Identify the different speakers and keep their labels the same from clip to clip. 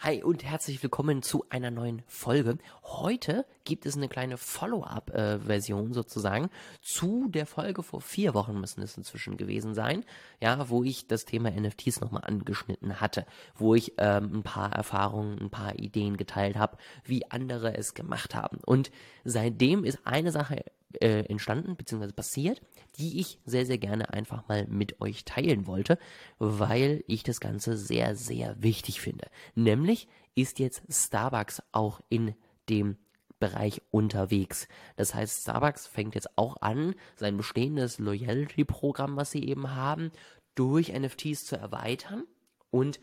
Speaker 1: Hi und herzlich willkommen zu einer neuen Folge. Heute gibt es eine kleine Follow-up-Version sozusagen zu der Folge vor vier Wochen müssen es inzwischen gewesen sein, ja, wo ich das Thema NFTs nochmal angeschnitten hatte, wo ich ähm, ein paar Erfahrungen, ein paar Ideen geteilt habe, wie andere es gemacht haben. Und seitdem ist eine Sache äh, entstanden bzw. passiert, die ich sehr, sehr gerne einfach mal mit euch teilen wollte, weil ich das Ganze sehr, sehr wichtig finde. Nämlich ist jetzt Starbucks auch in dem Bereich unterwegs. Das heißt, Starbucks fängt jetzt auch an, sein bestehendes Loyalty-Programm, was sie eben haben, durch NFTs zu erweitern und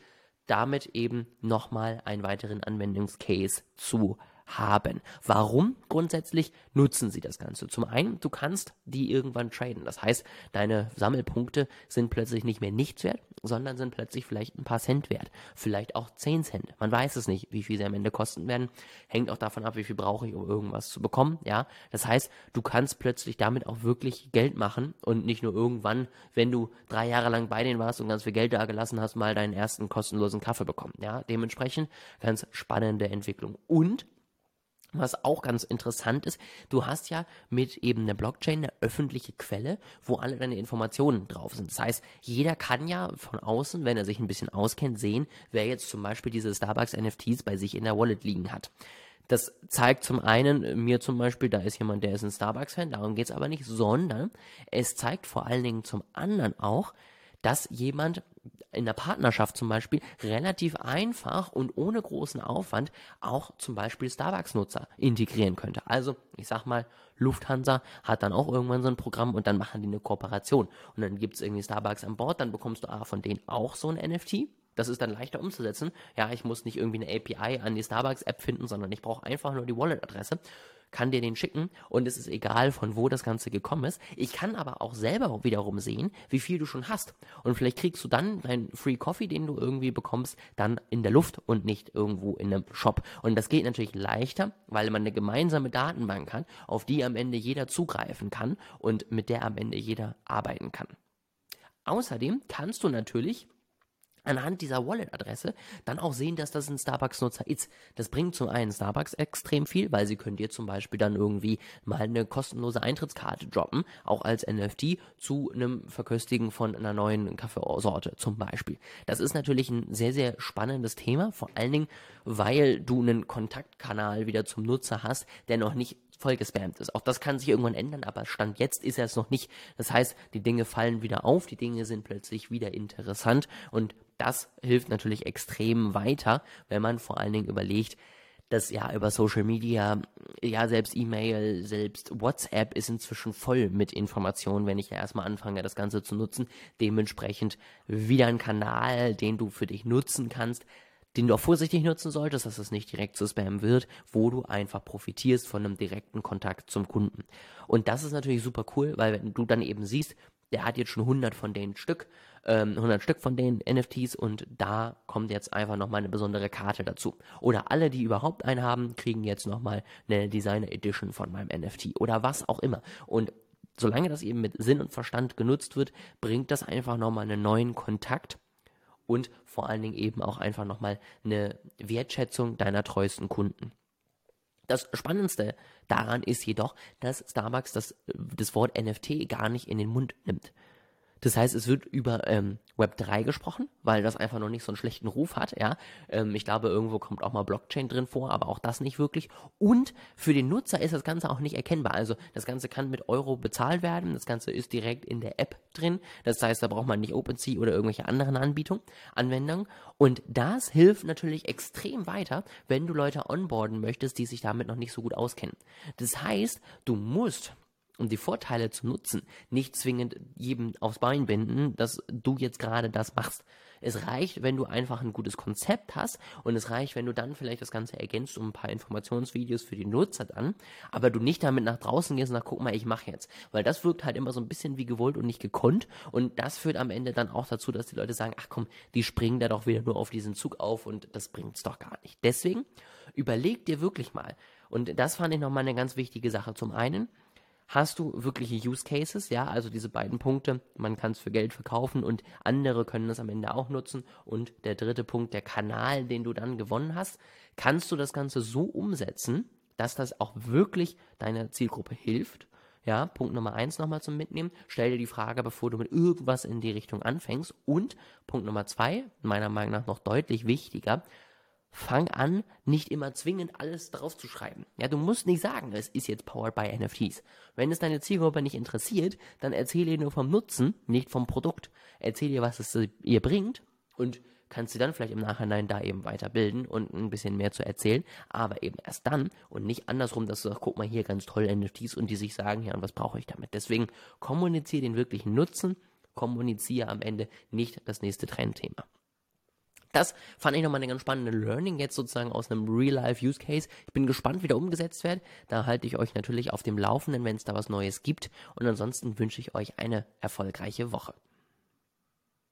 Speaker 1: damit eben nochmal einen weiteren Anwendungscase zu haben. Warum grundsätzlich nutzen sie das Ganze? Zum einen, du kannst die irgendwann traden. Das heißt, deine Sammelpunkte sind plötzlich nicht mehr nichts wert, sondern sind plötzlich vielleicht ein paar Cent wert. Vielleicht auch 10 Cent. Man weiß es nicht, wie viel sie am Ende kosten werden. Hängt auch davon ab, wie viel brauche ich, um irgendwas zu bekommen. Ja, das heißt, du kannst plötzlich damit auch wirklich Geld machen und nicht nur irgendwann, wenn du drei Jahre lang bei denen warst und ganz viel Geld da gelassen hast, mal deinen ersten kostenlosen Kaffee bekommen. Ja, dementsprechend ganz spannende Entwicklung. Und was auch ganz interessant ist, du hast ja mit eben der Blockchain eine öffentliche Quelle, wo alle deine Informationen drauf sind. Das heißt, jeder kann ja von außen, wenn er sich ein bisschen auskennt, sehen, wer jetzt zum Beispiel diese Starbucks NFTs bei sich in der Wallet liegen hat. Das zeigt zum einen mir zum Beispiel, da ist jemand, der ist ein Starbucks-Fan, darum geht es aber nicht, sondern es zeigt vor allen Dingen zum anderen auch, dass jemand in der Partnerschaft zum Beispiel relativ einfach und ohne großen Aufwand auch zum Beispiel Starbucks-Nutzer integrieren könnte. Also, ich sag mal, Lufthansa hat dann auch irgendwann so ein Programm und dann machen die eine Kooperation. Und dann gibt es irgendwie Starbucks an Bord, dann bekommst du A von denen auch so ein NFT. Das ist dann leichter umzusetzen. Ja, ich muss nicht irgendwie eine API an die Starbucks-App finden, sondern ich brauche einfach nur die Wallet-Adresse kann dir den schicken und es ist egal, von wo das Ganze gekommen ist. Ich kann aber auch selber wiederum sehen, wie viel du schon hast. Und vielleicht kriegst du dann deinen Free Coffee, den du irgendwie bekommst, dann in der Luft und nicht irgendwo in einem Shop. Und das geht natürlich leichter, weil man eine gemeinsame Datenbank hat, auf die am Ende jeder zugreifen kann und mit der am Ende jeder arbeiten kann. Außerdem kannst du natürlich anhand dieser Wallet-Adresse dann auch sehen, dass das ein Starbucks-Nutzer ist. Das bringt zum einen Starbucks extrem viel, weil sie können dir zum Beispiel dann irgendwie mal eine kostenlose Eintrittskarte droppen, auch als NFT zu einem Verköstigen von einer neuen Kaffeesorte zum Beispiel. Das ist natürlich ein sehr, sehr spannendes Thema, vor allen Dingen, weil du einen Kontaktkanal wieder zum Nutzer hast, der noch nicht voll gespammt ist. Auch das kann sich irgendwann ändern, aber Stand jetzt ist er es noch nicht. Das heißt, die Dinge fallen wieder auf, die Dinge sind plötzlich wieder interessant und das hilft natürlich extrem weiter, wenn man vor allen Dingen überlegt, dass ja über Social Media, ja selbst E-Mail, selbst WhatsApp ist inzwischen voll mit Informationen, wenn ich ja erstmal anfange, das Ganze zu nutzen. Dementsprechend wieder ein Kanal, den du für dich nutzen kannst, den du auch vorsichtig nutzen solltest, dass es nicht direkt zu Spam wird, wo du einfach profitierst von einem direkten Kontakt zum Kunden. Und das ist natürlich super cool, weil wenn du dann eben siehst, der hat jetzt schon 100 von den Stück, ähm, 100 Stück von den NFTs und da kommt jetzt einfach nochmal eine besondere Karte dazu. Oder alle, die überhaupt einen haben, kriegen jetzt nochmal eine Designer Edition von meinem NFT oder was auch immer. Und solange das eben mit Sinn und Verstand genutzt wird, bringt das einfach nochmal einen neuen Kontakt und vor allen Dingen eben auch einfach nochmal eine Wertschätzung deiner treuesten Kunden. Das Spannendste daran ist jedoch, dass Starbucks das, das Wort NFT gar nicht in den Mund nimmt. Das heißt, es wird über ähm, Web 3 gesprochen, weil das einfach noch nicht so einen schlechten Ruf hat, ja. Ähm, ich glaube, irgendwo kommt auch mal Blockchain drin vor, aber auch das nicht wirklich. Und für den Nutzer ist das Ganze auch nicht erkennbar. Also das Ganze kann mit Euro bezahlt werden, das Ganze ist direkt in der App drin. Das heißt, da braucht man nicht OpenSea oder irgendwelche anderen Anbietungen, Anwendungen. Und das hilft natürlich extrem weiter, wenn du Leute onboarden möchtest, die sich damit noch nicht so gut auskennen. Das heißt, du musst um die Vorteile zu nutzen, nicht zwingend jedem aufs Bein binden, dass du jetzt gerade das machst. Es reicht, wenn du einfach ein gutes Konzept hast und es reicht, wenn du dann vielleicht das Ganze ergänzt um ein paar Informationsvideos für die Nutzer dann, aber du nicht damit nach draußen gehst und sagst, guck mal, ich mache jetzt. Weil das wirkt halt immer so ein bisschen wie gewollt und nicht gekonnt und das führt am Ende dann auch dazu, dass die Leute sagen, ach komm, die springen da doch wieder nur auf diesen Zug auf und das bringt's doch gar nicht. Deswegen überleg dir wirklich mal, und das fand ich nochmal eine ganz wichtige Sache. Zum einen, hast du wirkliche Use Cases, ja, also diese beiden Punkte, man kann es für Geld verkaufen und andere können das am Ende auch nutzen. Und der dritte Punkt, der Kanal, den du dann gewonnen hast, kannst du das Ganze so umsetzen, dass das auch wirklich deiner Zielgruppe hilft. Ja, Punkt Nummer eins nochmal zum Mitnehmen. Stell dir die Frage, bevor du mit irgendwas in die Richtung anfängst. Und Punkt Nummer zwei, meiner Meinung nach noch deutlich wichtiger, fang an, nicht immer zwingend alles drauf zu schreiben. Ja, du musst nicht sagen, es ist jetzt powered by NFTs. Wenn es deine Zielgruppe nicht interessiert, dann erzähle ihr nur vom Nutzen, nicht vom Produkt. Erzähl ihr, was es ihr bringt und kannst du dann vielleicht im Nachhinein da eben weiterbilden und ein bisschen mehr zu erzählen, aber eben erst dann und nicht andersrum, dass du sagst, guck mal hier ganz toll NFTs und die sich sagen, ja, und was brauche ich damit? Deswegen kommuniziere den wirklichen Nutzen, kommuniziere am Ende nicht das nächste Trendthema. Das fand ich nochmal eine ganz spannende Learning jetzt sozusagen aus einem Real-Life-Use-Case. Ich bin gespannt, wie der umgesetzt wird. Da halte ich euch natürlich auf dem Laufenden, wenn es da was Neues gibt. Und ansonsten wünsche ich euch eine erfolgreiche Woche.